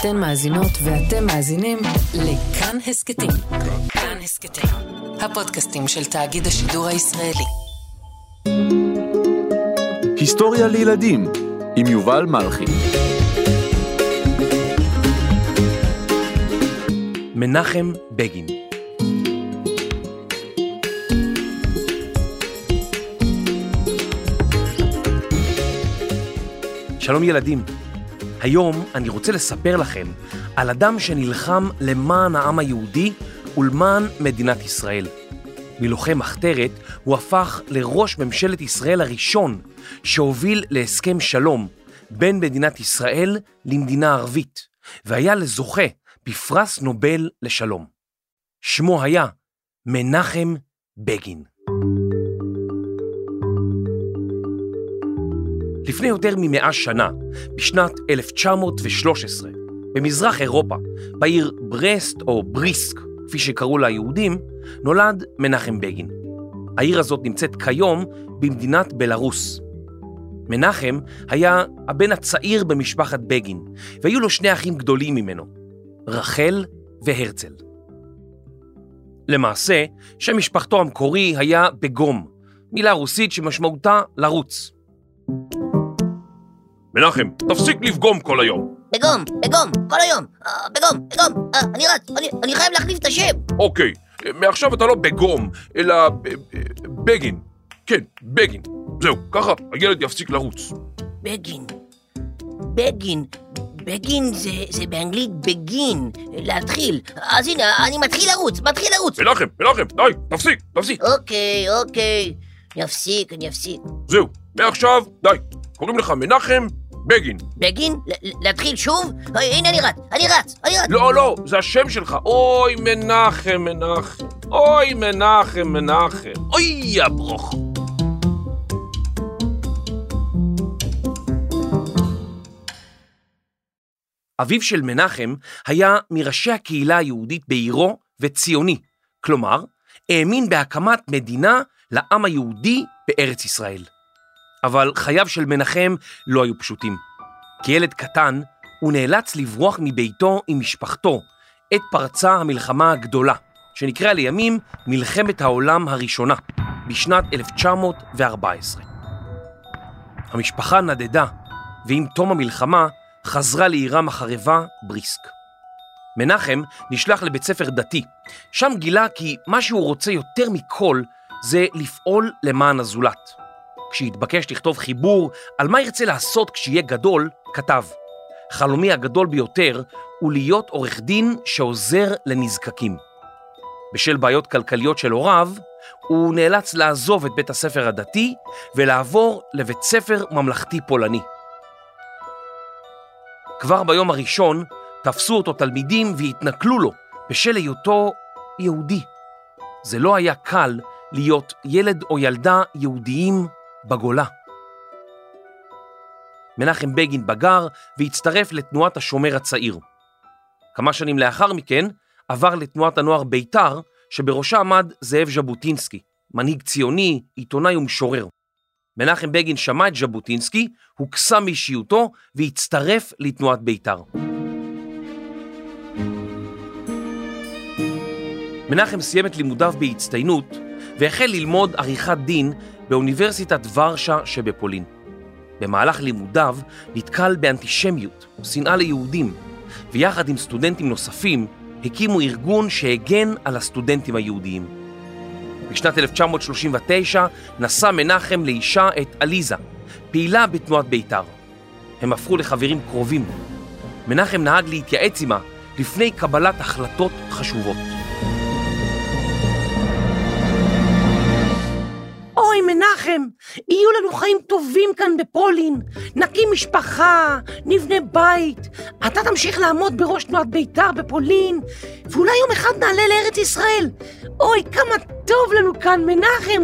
אתן מאזינות ואתם מאזינים לכאן הסכתים. כאן הסכתים, הפודקאסטים של תאגיד השידור הישראלי. היסטוריה לילדים עם יובל מלכי. מנחם בגין שלום ילדים, היום אני רוצה לספר לכם על אדם שנלחם למען העם היהודי ולמען מדינת ישראל. מלוחם מחתרת הוא הפך לראש ממשלת ישראל הראשון שהוביל להסכם שלום בין מדינת ישראל למדינה ערבית, והיה לזוכה בפרס נובל לשלום. שמו היה מנחם בגין. לפני יותר ממאה שנה, בשנת 1913, במזרח אירופה, בעיר ברסט או בריסק, כפי שקראו לה היהודים, נולד מנחם בגין. העיר הזאת נמצאת כיום במדינת בלארוס. מנחם היה הבן הצעיר במשפחת בגין, והיו לו שני אחים גדולים ממנו, רחל והרצל. למעשה, שם משפחתו המקורי היה בגום, מילה רוסית שמשמעותה לרוץ. מנחם, תפסיק לפגום כל היום. בגום, בגום, כל היום, אה, בגום, בגום, אה, אני רץ, אני, אני חייב להחליף את השם. אוקיי, מעכשיו אתה לא בגום, אלא ב- ב- בגין. כן, בגין. זהו, ככה הילד יפסיק לרוץ. בגין, בגין, בגין זה, זה באנגלית בגין, להתחיל. אז הנה, אני מתחיל לרוץ, מתחיל לרוץ. מנחם, מנחם, די, תפסיק, תפסיק. אוקיי, אוקיי, אני אפסיק, אני אפסיק. זהו, מעכשיו, די. קוראים לך מנחם בגין. בגין? להתחיל שוב? אוי, הנה אני רץ, אני רץ, אני רץ. לא, לא, זה השם שלך. אוי, מנחם, מנחם. אוי, מנחם, מנחם. אוי, יא ברוך. אביו של מנחם היה מראשי הקהילה היהודית בעירו וציוני, כלומר, האמין בהקמת מדינה לעם היהודי בארץ ישראל. אבל חייו של מנחם לא היו פשוטים. כילד קטן, הוא נאלץ לברוח מביתו עם משפחתו עת פרצה המלחמה הגדולה, שנקראה לימים מלחמת העולם הראשונה, בשנת 1914. המשפחה נדדה, ועם תום המלחמה חזרה לעירם החרבה בריסק. מנחם נשלח לבית ספר דתי, שם גילה כי מה שהוא רוצה יותר מכל זה לפעול למען הזולת. כשהתבקש לכתוב חיבור על מה ירצה לעשות כשיהיה גדול, כתב חלומי הגדול ביותר הוא להיות עורך דין שעוזר לנזקקים. בשל בעיות כלכליות של הוריו, הוא נאלץ לעזוב את בית הספר הדתי ולעבור לבית ספר ממלכתי פולני. כבר ביום הראשון תפסו אותו תלמידים והתנכלו לו בשל היותו יהודי. זה לא היה קל להיות ילד או ילדה יהודיים בגולה. מנחם בגין בגר והצטרף לתנועת השומר הצעיר. כמה שנים לאחר מכן עבר לתנועת הנוער בית"ר, שבראשה עמד זאב ז'בוטינסקי, מנהיג ציוני, עיתונאי ומשורר. מנחם בגין שמע את ז'בוטינסקי, הוקסם מאישיותו והצטרף לתנועת בית"ר. מנחם סיים את לימודיו בהצטיינות והחל ללמוד עריכת דין באוניברסיטת ורשה שבפולין. במהלך לימודיו נתקל באנטישמיות, שנאה ליהודים, ויחד עם סטודנטים נוספים הקימו ארגון שהגן על הסטודנטים היהודיים. בשנת 1939 נשא מנחם לאישה את עליזה, פעילה בתנועת בית"ר. הם הפכו לחברים קרובים. מנחם נהג להתייעץ עמה לפני קבלת החלטות חשובות. מנחם, יהיו לנו חיים טובים כאן בפולין. נקים משפחה, נבנה בית. אתה תמשיך לעמוד בראש תנועת בית"ר בפולין, ואולי יום אחד נעלה לארץ ישראל. אוי, כמה טוב לנו כאן, מנחם.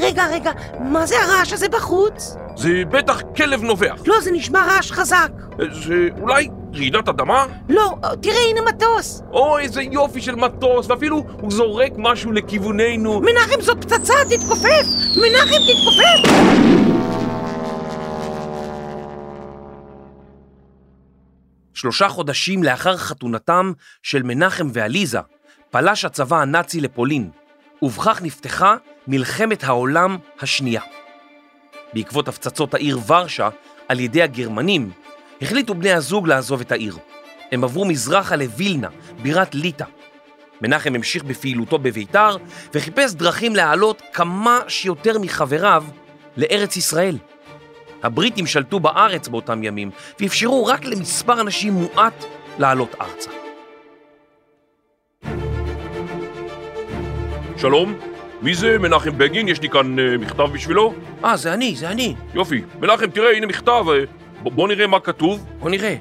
רגע, רגע, מה זה הרעש הזה בחוץ? זה בטח כלב נובח. לא, זה נשמע רעש חזק. זה אולי רעידת אדמה? לא, תראה, הנה מטוס. או איזה יופי של מטוס, ואפילו הוא זורק משהו לכיווננו. מנחם, זאת פצצה, תתכופף! מנחם, תתכופף! שלושה חודשים לאחר חתונתם של מנחם ועליזה, פלש הצבא הנאצי לפולין, ובכך נפתחה מלחמת העולם השנייה. בעקבות הפצצות העיר ורשה על ידי הגרמנים, החליטו בני הזוג לעזוב את העיר. הם עברו מזרחה לווילנה, בירת ליטא. מנחם המשיך בפעילותו בביתר וחיפש דרכים להעלות כמה שיותר מחבריו לארץ ישראל. הבריטים שלטו בארץ באותם ימים ואפשרו רק למספר אנשים מועט לעלות ארצה. שלום, מי זה מנחם בגין? יש לי כאן אה, מכתב בשבילו. אה, זה אני, זה אני. יופי. מנחם, תראה, הנה מכתב. ב- בוא נראה מה כתוב. בוא נראה.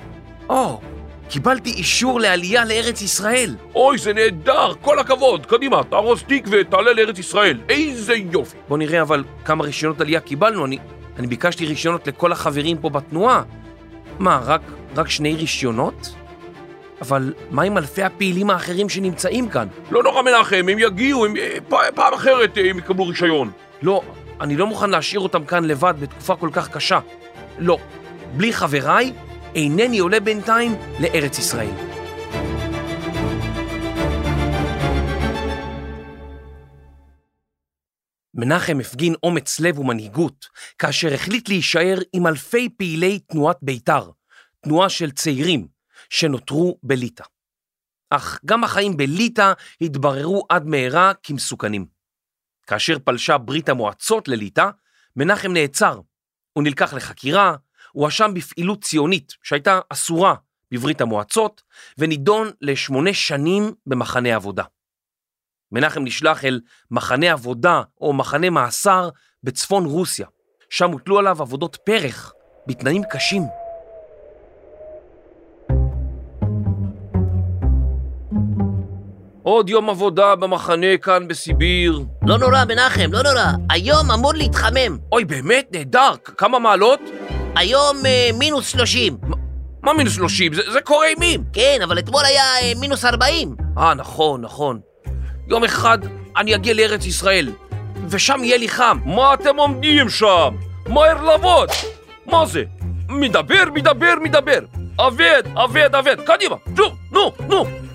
או, קיבלתי אישור לעלייה לארץ ישראל. אוי, זה נהדר, כל הכבוד. קדימה, תארוז תיק ותעלה לארץ ישראל. איזה יופי. בוא נראה אבל כמה רישיונות עלייה קיבלנו. אני, אני ביקשתי רישיונות לכל החברים פה בתנועה. מה, רק, רק שני רישיונות? אבל מה עם אלפי הפעילים האחרים שנמצאים כאן? לא נורא מנחם, הם יגיעו, הם, אה, פעם אחרת אה, הם יקבלו רישיון. לא, אני לא מוכן להשאיר אותם כאן לבד בתקופה כל כך קשה. לא, בלי חבריי, אינני עולה בינתיים לארץ ישראל. מנחם הפגין אומץ לב ומנהיגות כאשר החליט להישאר עם אלפי פעילי תנועת בית"ר, תנועה של צעירים שנותרו בליטא. אך גם החיים בליטא התבררו עד מהרה כמסוכנים. כאשר פלשה ברית המועצות לליטא, מנחם נעצר. הוא נלקח לחקירה, הואשם בפעילות ציונית שהייתה אסורה בברית המועצות, ונידון לשמונה שנים במחנה עבודה. מנחם נשלח אל מחנה עבודה או מחנה מאסר בצפון רוסיה, שם הוטלו עליו עבודות פרח בתנאים קשים. עוד יום עבודה במחנה כאן בסיביר. לא נורא, מנחם, לא נורא. היום אמור להתחמם. אוי, באמת? נהדר! כמה מעלות? היום אה, מינוס 30. מה מינוס 30? זה, זה קורה אימים! כן, אבל אתמול היה אה, מינוס 40. אה, נכון, נכון. יום אחד אני אגיע לארץ ישראל, ושם יהיה לי חם. מה אתם עומדים שם? מהר לעבוד! מה זה? מדבר, מדבר, מדבר. עבד, עבד, עבד. קדימה, נו, נו, נו.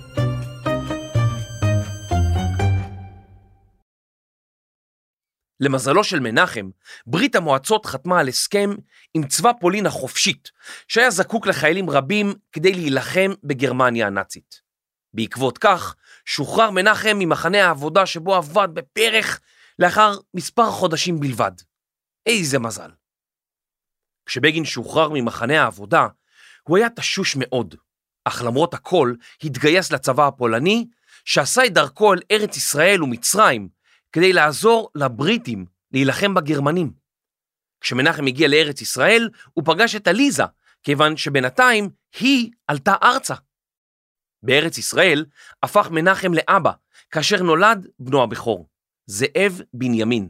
למזלו של מנחם, ברית המועצות חתמה על הסכם עם צבא פולין החופשית, שהיה זקוק לחיילים רבים כדי להילחם בגרמניה הנאצית. בעקבות כך, שוחרר מנחם ממחנה העבודה שבו עבד בפרח לאחר מספר חודשים בלבד. איזה מזל. כשבגין שוחרר ממחנה העבודה, הוא היה תשוש מאוד, אך למרות הכל התגייס לצבא הפולני, שעשה את דרכו אל ארץ ישראל ומצרים, כדי לעזור לבריטים להילחם בגרמנים. כשמנחם הגיע לארץ ישראל, הוא פגש את עליזה, כיוון שבינתיים היא עלתה ארצה. בארץ ישראל הפך מנחם לאבא, כאשר נולד בנו הבכור, זאב בנימין.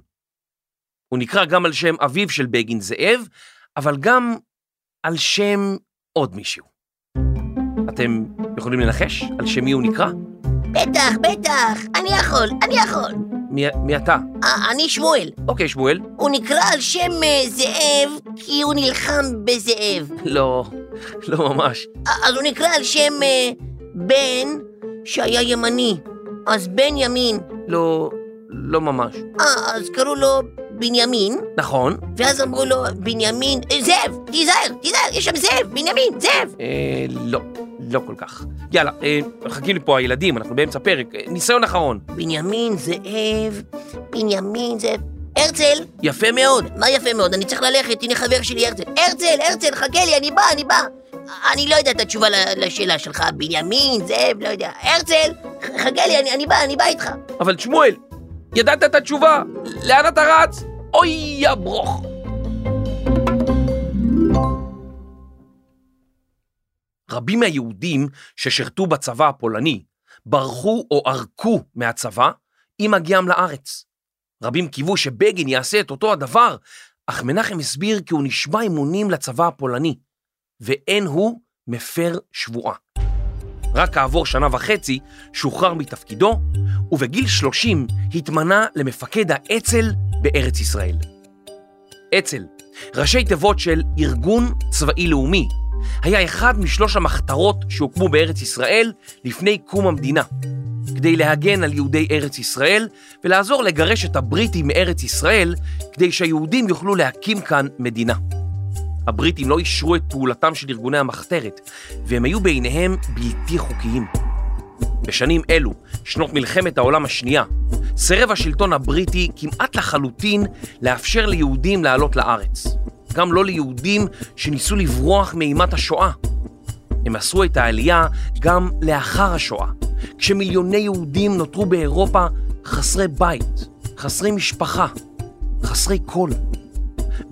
הוא נקרא גם על שם אביו של בגין זאב, אבל גם על שם עוד מישהו. אתם יכולים לנחש על שם מי הוא נקרא? בטח, בטח, אני יכול, אני יכול. מי, מי אתה? אה, אני שמואל. אוקיי, שמואל. הוא נקרא על שם אה, זאב כי הוא נלחם בזאב. לא, לא ממש. אז הוא נקרא על שם אה, בן שהיה ימני. אז בן ימין. לא, לא ממש. אה, אז קראו לו בנימין, נכון. ואז אמרו לו, בנימין, זאב, תיזהר, תיזהר, יש שם זאב, בנימין, זאב. אה, לא, לא כל כך. יאללה, אה, מחכים לי פה הילדים, אנחנו באמצע פרק. אה, ניסיון אחרון. בנימין, זאב, בנימין, זאב. הרצל! יפה מאוד. מה יפה מאוד, אני צריך ללכת, הנה חבר שלי הרצל. הרצל, הרצל, חכה לי, אני בא, אני בא. אני לא יודע את התשובה לשאלה שלך, בנימין, זאב, לא יודע. הרצל, חכה לי, אני, אני בא, אני בא איתך. אבל שמואל, ידעת את התשובה, לאן אתה רץ? אוי, יא רבים מהיהודים ששירתו בצבא הפולני ברחו או ערקו מהצבא עם הגיעם לארץ. רבים קיוו שבגין יעשה את אותו הדבר, אך מנחם הסביר כי הוא נשבע אמונים לצבא הפולני, ואין הוא מפר שבועה. רק כעבור שנה וחצי שוחרר מתפקידו, ובגיל 30 התמנה למפקד האצ"ל בארץ ישראל. אצ"ל, ראשי תיבות של ארגון צבאי לאומי, היה אחד משלוש המחתרות שהוקמו בארץ ישראל לפני קום המדינה, כדי להגן על יהודי ארץ ישראל ולעזור לגרש את הבריטים מארץ ישראל, כדי שהיהודים יוכלו להקים כאן מדינה. הבריטים לא אישרו את פעולתם של ארגוני המחתרת, והם היו בעיניהם בלתי חוקיים. בשנים אלו, שנות מלחמת העולם השנייה, סירב השלטון הבריטי כמעט לחלוטין לאפשר ליהודים לעלות לארץ. גם לא ליהודים שניסו לברוח מאימת השואה. הם עשו את העלייה גם לאחר השואה, כשמיליוני יהודים נותרו באירופה חסרי בית, חסרי משפחה, חסרי קול.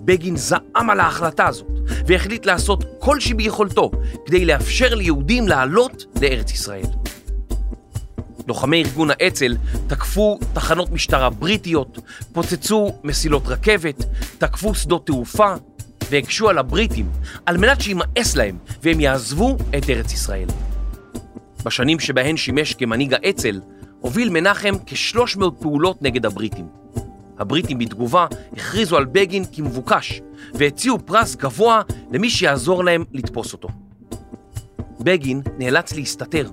בגין זעם על ההחלטה הזאת, והחליט לעשות כל שביכולתו כדי לאפשר ליהודים לעלות לארץ ישראל. לוחמי ארגון האצ"ל תקפו תחנות משטרה בריטיות, פוצצו מסילות רכבת, תקפו שדות תעופה והקשו על הבריטים על מנת שימאס להם והם יעזבו את ארץ ישראל. בשנים שבהן שימש כמנהיג האצ"ל, הוביל מנחם כ-300 פעולות נגד הבריטים. הבריטים בתגובה הכריזו על בגין כמבוקש והציעו פרס גבוה למי שיעזור להם לתפוס אותו. בגין נאלץ להסתתר.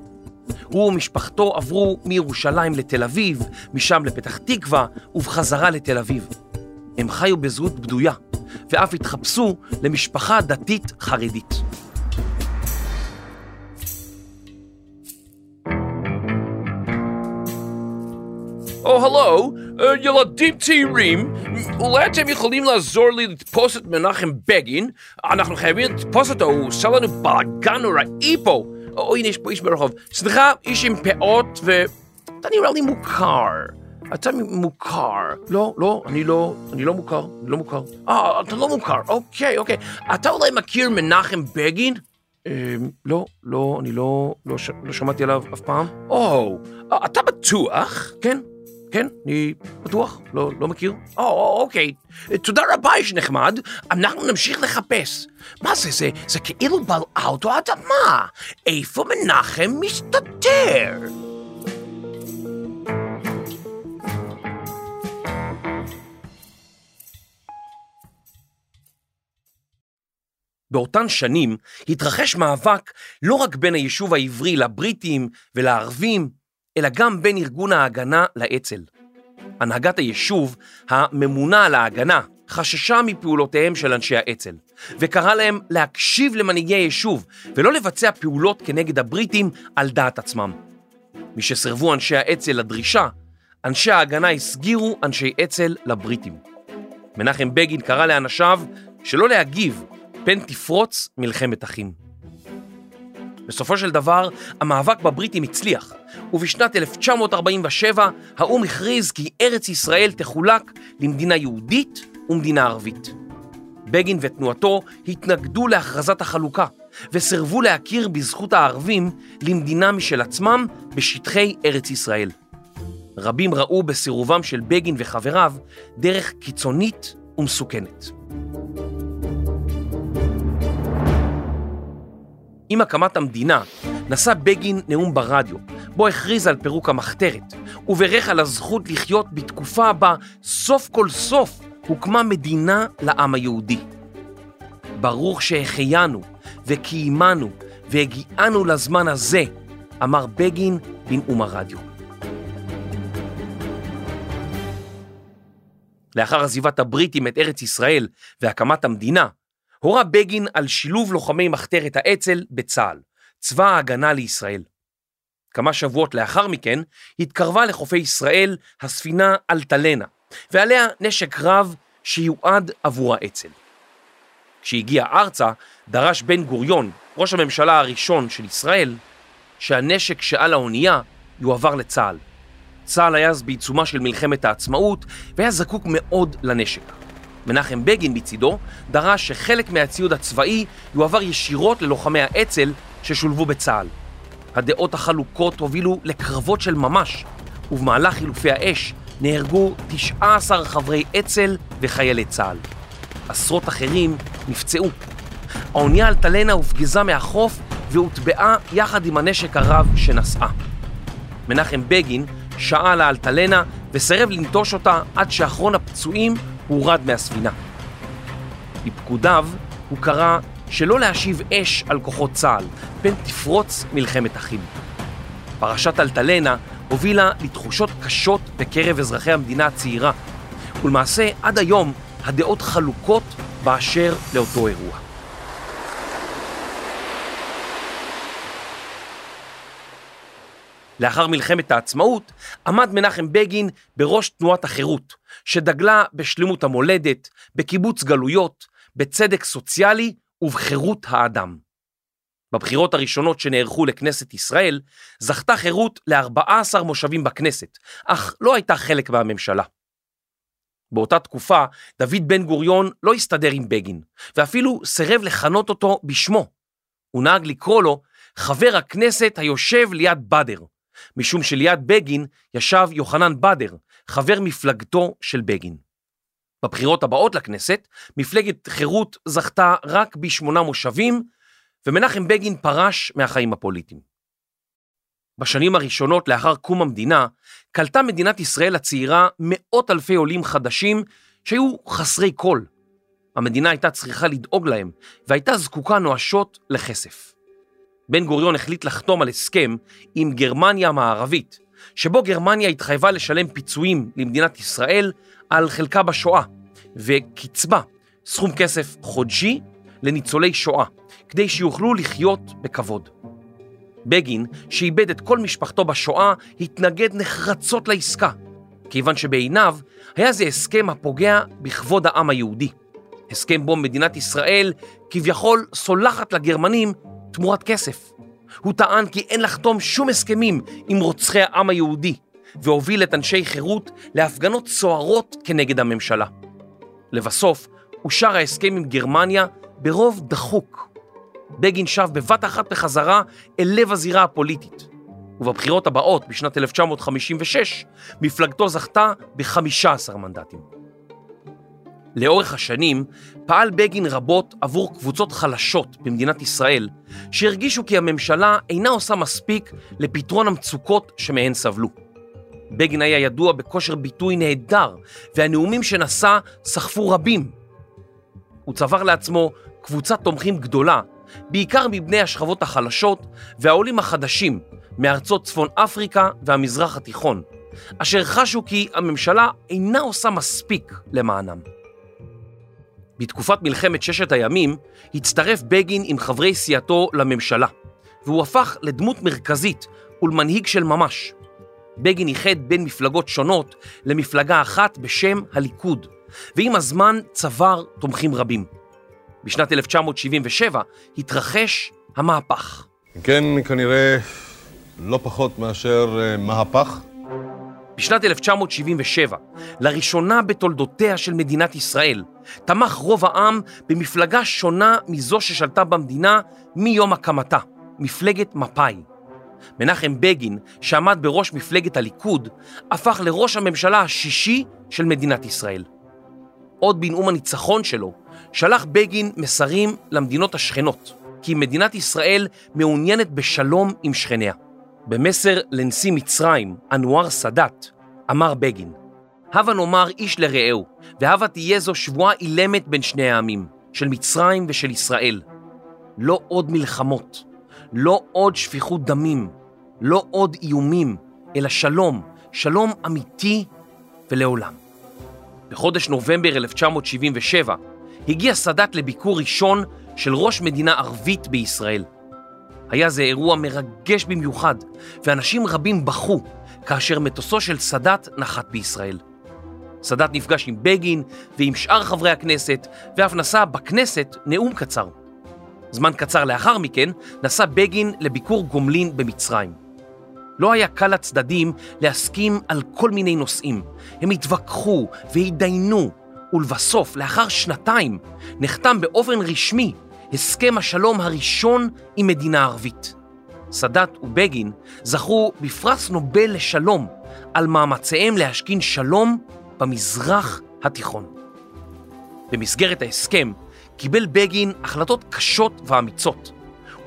הוא ומשפחתו עברו מירושלים לתל אביב, משם לפתח תקווה ובחזרה לתל אביב. הם חיו בזהות בדויה, ואף התחפשו למשפחה דתית חרדית. או, הלו, ילדים צעירים, אולי אתם יכולים לעזור לי לתפוס את מנחם בגין? אנחנו חייבים לתפוס אותו, הוא עושה לנו בלאגן נוראי פה. או, הנה, יש פה איש ברחוב. סליחה, איש עם פאות ו... אתה נראה לי מוכר. אתה מוכר. לא, לא, אני לא, אני לא מוכר, אני לא מוכר. אה, אתה לא מוכר, אוקיי, אוקיי. אתה אולי מכיר מנחם בגין? אה, לא, לא, אני לא, לא, ש... לא שמעתי עליו אף פעם. או, אתה בטוח? כן, כן, אני בטוח, לא, לא מכיר. או, אוקיי. תודה רבה, איש נחמד. אנחנו נמשיך לחפש. מה זה, זה, זה כאילו בלעה אותו האדמה. איפה מנחם מסתתר? באותן שנים התרחש מאבק לא רק בין היישוב העברי לבריטים ולערבים, אלא גם בין ארגון ההגנה לאצ"ל. הנהגת היישוב, הממונה על ההגנה, חששה מפעולותיהם של אנשי האצ"ל, וקרא להם להקשיב למנהיגי היישוב ולא לבצע פעולות כנגד הבריטים על דעת עצמם. משסרבו אנשי האצ"ל לדרישה, אנשי ההגנה הסגירו אנשי אצ"ל לבריטים. מנחם בגין קרא לאנשיו שלא להגיב פן תפרוץ מלחמת אחים. בסופו של דבר, המאבק בבריטים הצליח, ובשנת 1947 האו"ם הכריז כי ארץ ישראל תחולק למדינה יהודית ומדינה ערבית. בגין ותנועתו התנגדו להכרזת החלוקה, וסירבו להכיר בזכות הערבים למדינה משל עצמם בשטחי ארץ ישראל. רבים ראו בסירובם של בגין וחבריו דרך קיצונית ומסוכנת. עם הקמת המדינה נשא בגין נאום ברדיו, בו הכריז על פירוק המחתרת, וברך על הזכות לחיות בתקופה בה סוף כל סוף הוקמה מדינה לעם היהודי. ברוך שהחיינו וקיימנו והגיענו לזמן הזה, אמר בגין בנאום הרדיו. לאחר עזיבת הבריטים את ארץ ישראל והקמת המדינה, הורה בגין על שילוב לוחמי מחתרת האצ"ל בצה"ל, צבא ההגנה לישראל. כמה שבועות לאחר מכן התקרבה לחופי ישראל הספינה אלטלנה, ועליה נשק רב שיועד עבור האצ"ל. כשהגיע ארצה, דרש בן גוריון, ראש הממשלה הראשון של ישראל, שהנשק שעל האונייה יועבר לצה"ל. צה"ל היה אז בעיצומה של מלחמת העצמאות והיה זקוק מאוד לנשק. מנחם בגין מצידו דרש שחלק מהציוד הצבאי יועבר ישירות ללוחמי האצ"ל ששולבו בצה"ל. הדעות החלוקות הובילו לקרבות של ממש, ובמהלך חילופי האש נהרגו 19 חברי אצ"ל וחיילי צה"ל. עשרות אחרים נפצעו. האונייה אלטלנה הופגזה מהחוף והוטבעה יחד עם הנשק הרב שנשאה. מנחם בגין שעה על האלטלנה וסירב לנטוש אותה עד שאחרון הפצועים הורד מהספינה. בפקודיו הוא קרא שלא להשיב אש על כוחות צה"ל, פן תפרוץ מלחמת אחים. פרשת אלטלנה הובילה לתחושות קשות בקרב אזרחי המדינה הצעירה, ולמעשה עד היום הדעות חלוקות באשר לאותו אירוע. לאחר מלחמת העצמאות עמד מנחם בגין בראש תנועת החירות, שדגלה בשלמות המולדת, בקיבוץ גלויות, בצדק סוציאלי ובחירות האדם. בבחירות הראשונות שנערכו לכנסת ישראל, זכתה חירות ל-14 מושבים בכנסת, אך לא הייתה חלק מהממשלה. באותה תקופה, דוד בן גוריון לא הסתדר עם בגין, ואפילו סירב לכנות אותו בשמו. הוא נהג לקרוא לו חבר הכנסת היושב ליד בדר, משום שליד בגין ישב יוחנן בדר, חבר מפלגתו של בגין. בבחירות הבאות לכנסת, מפלגת חירות זכתה רק בשמונה מושבים, ומנחם בגין פרש מהחיים הפוליטיים. בשנים הראשונות לאחר קום המדינה, קלטה מדינת ישראל הצעירה מאות אלפי עולים חדשים שהיו חסרי כל. המדינה הייתה צריכה לדאוג להם, והייתה זקוקה נואשות לכסף. בן גוריון החליט לחתום על הסכם עם גרמניה המערבית, שבו גרמניה התחייבה לשלם פיצויים למדינת ישראל על חלקה בשואה, וקצבה, סכום כסף חודשי, לניצולי שואה, כדי שיוכלו לחיות בכבוד. בגין, שאיבד את כל משפחתו בשואה, התנגד נחרצות לעסקה, כיוון שבעיניו היה זה הסכם הפוגע בכבוד העם היהודי. הסכם בו מדינת ישראל כביכול סולחת לגרמנים תמורת כסף. הוא טען כי אין לחתום שום הסכמים עם רוצחי העם היהודי, והוביל את אנשי חירות להפגנות סוערות כנגד הממשלה. לבסוף, אושר ההסכם עם גרמניה ברוב דחוק. בגין שב בבת אחת בחזרה אל לב הזירה הפוליטית, ובבחירות הבאות, בשנת 1956, מפלגתו זכתה ב-15 מנדטים. לאורך השנים פעל בגין רבות עבור קבוצות חלשות במדינת ישראל, שהרגישו כי הממשלה אינה עושה מספיק לפתרון המצוקות שמהן סבלו. בגין היה ידוע בכושר ביטוי נהדר, והנאומים שנשא סחפו רבים. הוא צבר לעצמו קבוצת תומכים גדולה, בעיקר מבני השכבות החלשות והעולים החדשים מארצות צפון אפריקה והמזרח התיכון, אשר חשו כי הממשלה אינה עושה מספיק למענם. בתקופת מלחמת ששת הימים הצטרף בגין עם חברי סיעתו לממשלה, והוא הפך לדמות מרכזית ולמנהיג של ממש. בגין איחד בין מפלגות שונות למפלגה אחת בשם הליכוד, ועם הזמן צבר תומכים רבים. בשנת 1977 התרחש המהפך. כן, כנראה לא פחות מאשר אה, מהפך. בשנת 1977, לראשונה בתולדותיה של מדינת ישראל, תמך רוב העם במפלגה שונה מזו ששלטה במדינה מיום הקמתה, מפלגת מפא"י. מנחם בגין, שעמד בראש מפלגת הליכוד, הפך לראש הממשלה השישי של מדינת ישראל. עוד בנאום הניצחון שלו, שלח בגין מסרים למדינות השכנות, כי מדינת ישראל מעוניינת בשלום עם שכניה. במסר לנשיא מצרים, אנואר סאדאת, אמר בגין, הבה נאמר איש לרעהו, והבה תהיה זו שבועה אילמת בין שני העמים, של מצרים ושל ישראל. לא עוד מלחמות, לא עוד שפיכות דמים, לא עוד איומים, אלא שלום, שלום אמיתי ולעולם. בחודש נובמבר 1977 הגיע סאדאת לביקור ראשון של ראש מדינה ערבית בישראל. היה זה אירוע מרגש במיוחד, ואנשים רבים בכו כאשר מטוסו של סאדאת נחת בישראל. סאדאת נפגש עם בגין ועם שאר חברי הכנסת, ואף נשא בכנסת נאום קצר. זמן קצר לאחר מכן נסע בגין לביקור גומלין במצרים. לא היה קל לצדדים להסכים על כל מיני נושאים. הם התווכחו והתדיינו, ולבסוף, לאחר שנתיים, נחתם באופן רשמי הסכם השלום הראשון עם מדינה ערבית. סאדאת ובגין זכו בפרס נובל לשלום על מאמציהם להשכין שלום במזרח התיכון. במסגרת ההסכם קיבל בגין החלטות קשות ואמיצות,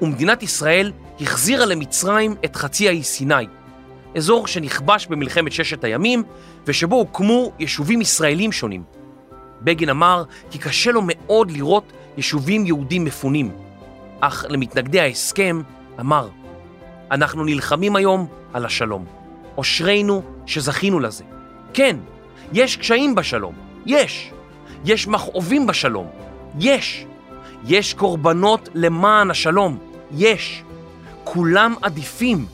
ומדינת ישראל החזירה למצרים את חצי האי סיני, אזור שנכבש במלחמת ששת הימים ושבו הוקמו יישובים ישראלים שונים. בגין אמר כי קשה לו מאוד לראות יישובים יהודים מפונים, אך למתנגדי ההסכם אמר, אנחנו נלחמים היום על השלום. אשרינו שזכינו לזה. כן, יש קשיים בשלום, יש. יש מכאובים בשלום, יש. יש קורבנות למען השלום, יש. כולם עדיפים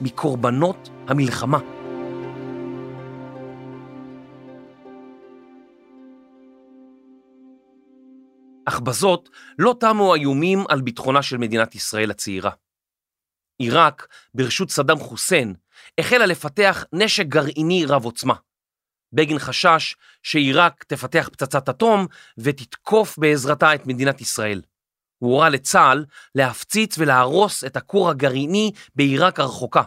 מקורבנות המלחמה. אך בזאת לא תמו האיומים על ביטחונה של מדינת ישראל הצעירה. עיראק, ברשות סדאם חוסיין, החלה לפתח נשק גרעיני רב עוצמה. בגין חשש שעיראק תפתח פצצת אטום ותתקוף בעזרתה את מדינת ישראל. הוא הורה לצה"ל להפציץ ולהרוס את הכור הגרעיני בעיראק הרחוקה,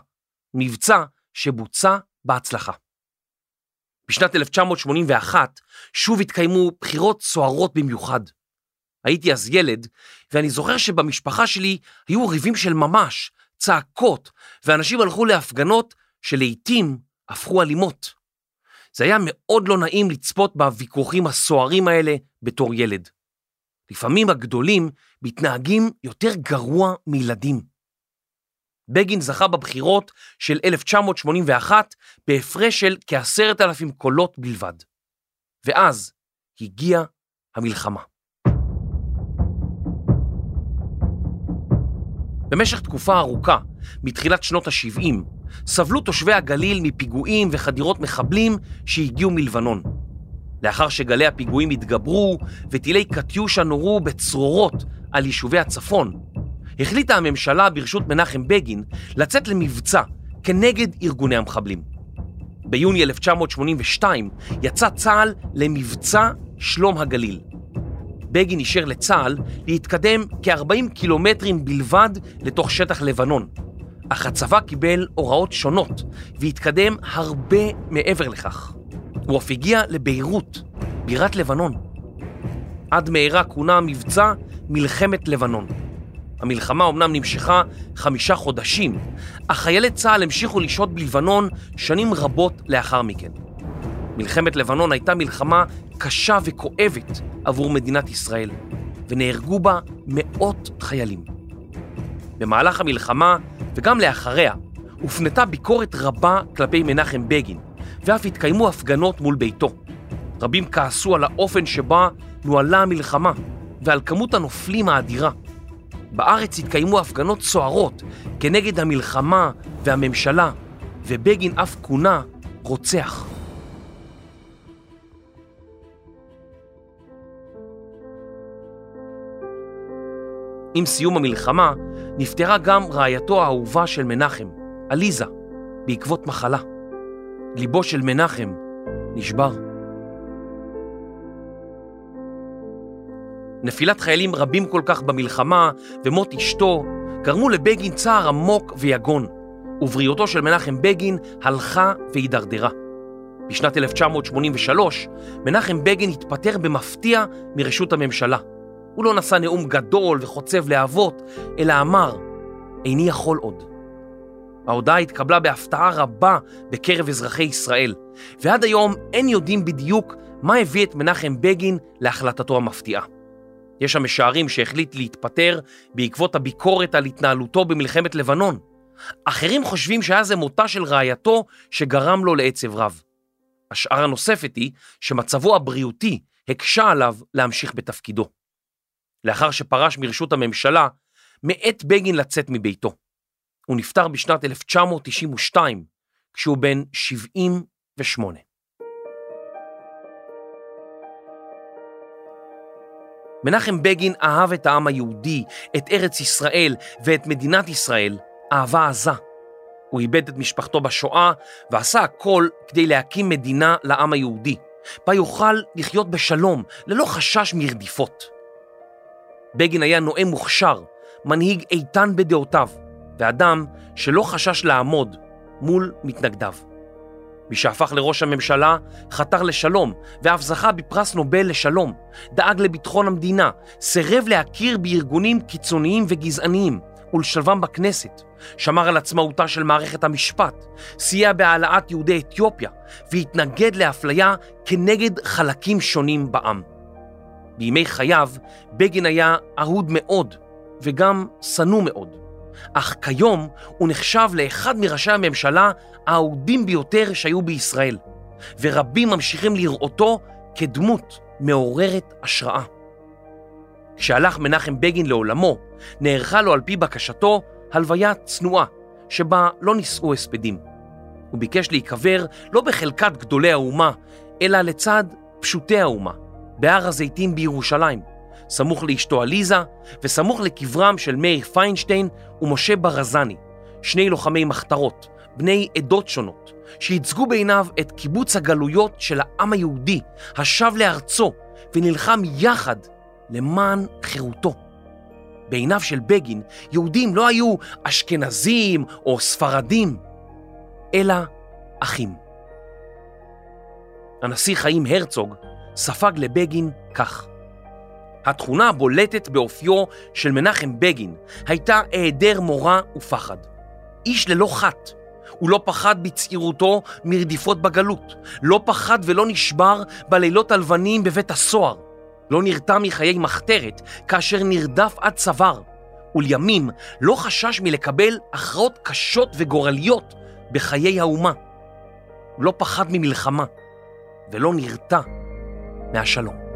מבצע שבוצע בהצלחה. בשנת 1981 שוב התקיימו בחירות סוערות במיוחד. הייתי אז ילד, ואני זוכר שבמשפחה שלי היו ריבים של ממש, צעקות, ואנשים הלכו להפגנות שלעיתים הפכו אלימות. זה היה מאוד לא נעים לצפות בוויכוחים הסוערים האלה בתור ילד. לפעמים הגדולים מתנהגים יותר גרוע מילדים. בגין זכה בבחירות של 1981 בהפרש של כעשרת אלפים קולות בלבד. ואז הגיעה המלחמה. במשך תקופה ארוכה, מתחילת שנות ה-70, סבלו תושבי הגליל מפיגועים וחדירות מחבלים שהגיעו מלבנון. לאחר שגלי הפיגועים התגברו וטילי קטיושה נורו בצרורות על יישובי הצפון, החליטה הממשלה ברשות מנחם בגין לצאת למבצע כנגד ארגוני המחבלים. ביוני 1982 יצא צה"ל למבצע שלום הגליל. בגין אישר לצה"ל להתקדם כ-40 קילומטרים בלבד לתוך שטח לבנון, אך הצבא קיבל הוראות שונות והתקדם הרבה מעבר לכך. הוא אף הגיע לביירות, בירת לבנון. עד מהרה כונה המבצע מלחמת לבנון. המלחמה אומנם נמשכה חמישה חודשים, אך חיילי צה"ל המשיכו לשהות בלבנון שנים רבות לאחר מכן. מלחמת לבנון הייתה מלחמה קשה וכואבת עבור מדינת ישראל, ונהרגו בה מאות חיילים. במהלך המלחמה, וגם לאחריה, הופנתה ביקורת רבה כלפי מנחם בגין, ואף התקיימו הפגנות מול ביתו. רבים כעסו על האופן שבה נוהלה המלחמה, ועל כמות הנופלים האדירה. בארץ התקיימו הפגנות סוערות כנגד המלחמה והממשלה, ובגין אף כונה רוצח. עם סיום המלחמה נפטרה גם רעייתו האהובה של מנחם, עליזה, בעקבות מחלה. ליבו של מנחם נשבר. נפילת חיילים רבים כל כך במלחמה ומות אשתו גרמו לבגין צער עמוק ויגון, ובריאותו של מנחם בגין הלכה והידרדרה. בשנת 1983 מנחם בגין התפטר במפתיע מראשות הממשלה. הוא לא נשא נאום גדול וחוצב להבות, אלא אמר, איני יכול עוד. ההודעה התקבלה בהפתעה רבה בקרב אזרחי ישראל, ועד היום אין יודעים בדיוק מה הביא את מנחם בגין להחלטתו המפתיעה. יש המשערים שהחליט להתפטר בעקבות הביקורת על התנהלותו במלחמת לבנון. אחרים חושבים שהיה זה מותה של רעייתו שגרם לו לעצב רב. השערה הנוספת היא שמצבו הבריאותי הקשה עליו להמשיך בתפקידו. לאחר שפרש מרשות הממשלה, מאת בגין לצאת מביתו. הוא נפטר בשנת 1992, כשהוא בן 78. מנחם בגין אהב את העם היהודי, את ארץ ישראל ואת מדינת ישראל אהבה עזה. הוא איבד את משפחתו בשואה ועשה הכל כדי להקים מדינה לעם היהודי, בה יוכל לחיות בשלום, ללא חשש מרדיפות. בגין היה נואם מוכשר, מנהיג איתן בדעותיו, ואדם שלא חשש לעמוד מול מתנגדיו. מי שהפך לראש הממשלה חתר לשלום, ואף זכה בפרס נובל לשלום, דאג לביטחון המדינה, סירב להכיר בארגונים קיצוניים וגזעניים ולשלבם בכנסת, שמר על עצמאותה של מערכת המשפט, סייע בהעלאת יהודי אתיופיה והתנגד לאפליה כנגד חלקים שונים בעם. בימי חייו, בגין היה אהוד מאוד, וגם שנוא מאוד. אך כיום הוא נחשב לאחד מראשי הממשלה האהודים ביותר שהיו בישראל, ורבים ממשיכים לראותו כדמות מעוררת השראה. כשהלך מנחם בגין לעולמו, נערכה לו על פי בקשתו הלוויה צנועה, שבה לא נישאו הספדים. הוא ביקש להיקבר לא בחלקת גדולי האומה, אלא לצד פשוטי האומה, בהר הזיתים בירושלים, סמוך לאשתו עליזה וסמוך לקברם של מאיר פיינשטיין ומשה ברזני, שני לוחמי מחתרות, בני עדות שונות, שייצגו בעיניו את קיבוץ הגלויות של העם היהודי, השב לארצו ונלחם יחד למען חירותו. בעיניו של בגין, יהודים לא היו אשכנזים או ספרדים, אלא אחים. הנשיא חיים הרצוג ספג לבגין כך: התכונה הבולטת באופיו של מנחם בגין הייתה היעדר מורא ופחד. איש ללא חת. הוא לא פחד בצעירותו מרדיפות בגלות, לא פחד ולא נשבר בלילות הלבנים בבית הסוהר, לא נרתע מחיי מחתרת כאשר נרדף עד צוואר, ולימים לא חשש מלקבל הכרעות קשות וגורליות בחיי האומה. הוא לא פחד ממלחמה ולא נרתע מהשלום.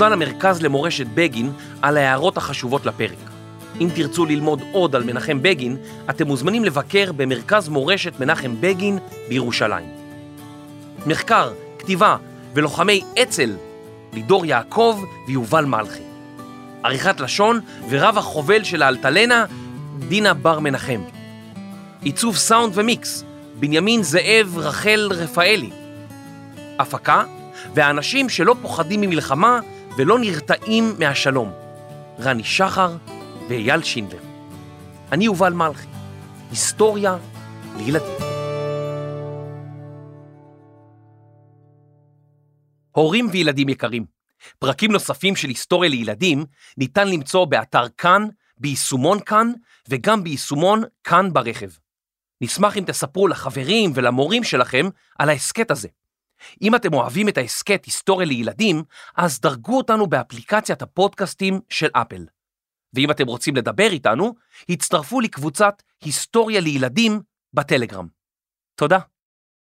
תודה למרכז למורשת בגין על ההערות החשובות לפרק. אם תרצו ללמוד עוד על מנחם בגין, אתם מוזמנים לבקר במרכז מורשת מנחם בגין בירושלים. מחקר, כתיבה ולוחמי אצ"ל, לידור יעקב ויובל מלכי. עריכת לשון ורב החובל של האלטלנה, דינה בר מנחם. עיצוב סאונד ומיקס, בנימין זאב רחל רפאלי. הפקה, והאנשים שלא פוחדים ממלחמה ולא נרתעים מהשלום. רני שחר ואייל שינדר. אני יובל מלכי, היסטוריה לילדים. הורים וילדים יקרים, פרקים נוספים של היסטוריה לילדים ניתן למצוא באתר כאן, ביישומון כאן וגם ביישומון כאן ברכב. נשמח אם תספרו לחברים ולמורים שלכם על ההסכת הזה. אם אתם אוהבים את ההסכת היסטוריה לילדים, אז דרגו אותנו באפליקציית הפודקאסטים של אפל. ואם אתם רוצים לדבר איתנו, הצטרפו לקבוצת היסטוריה לילדים בטלגרם. תודה.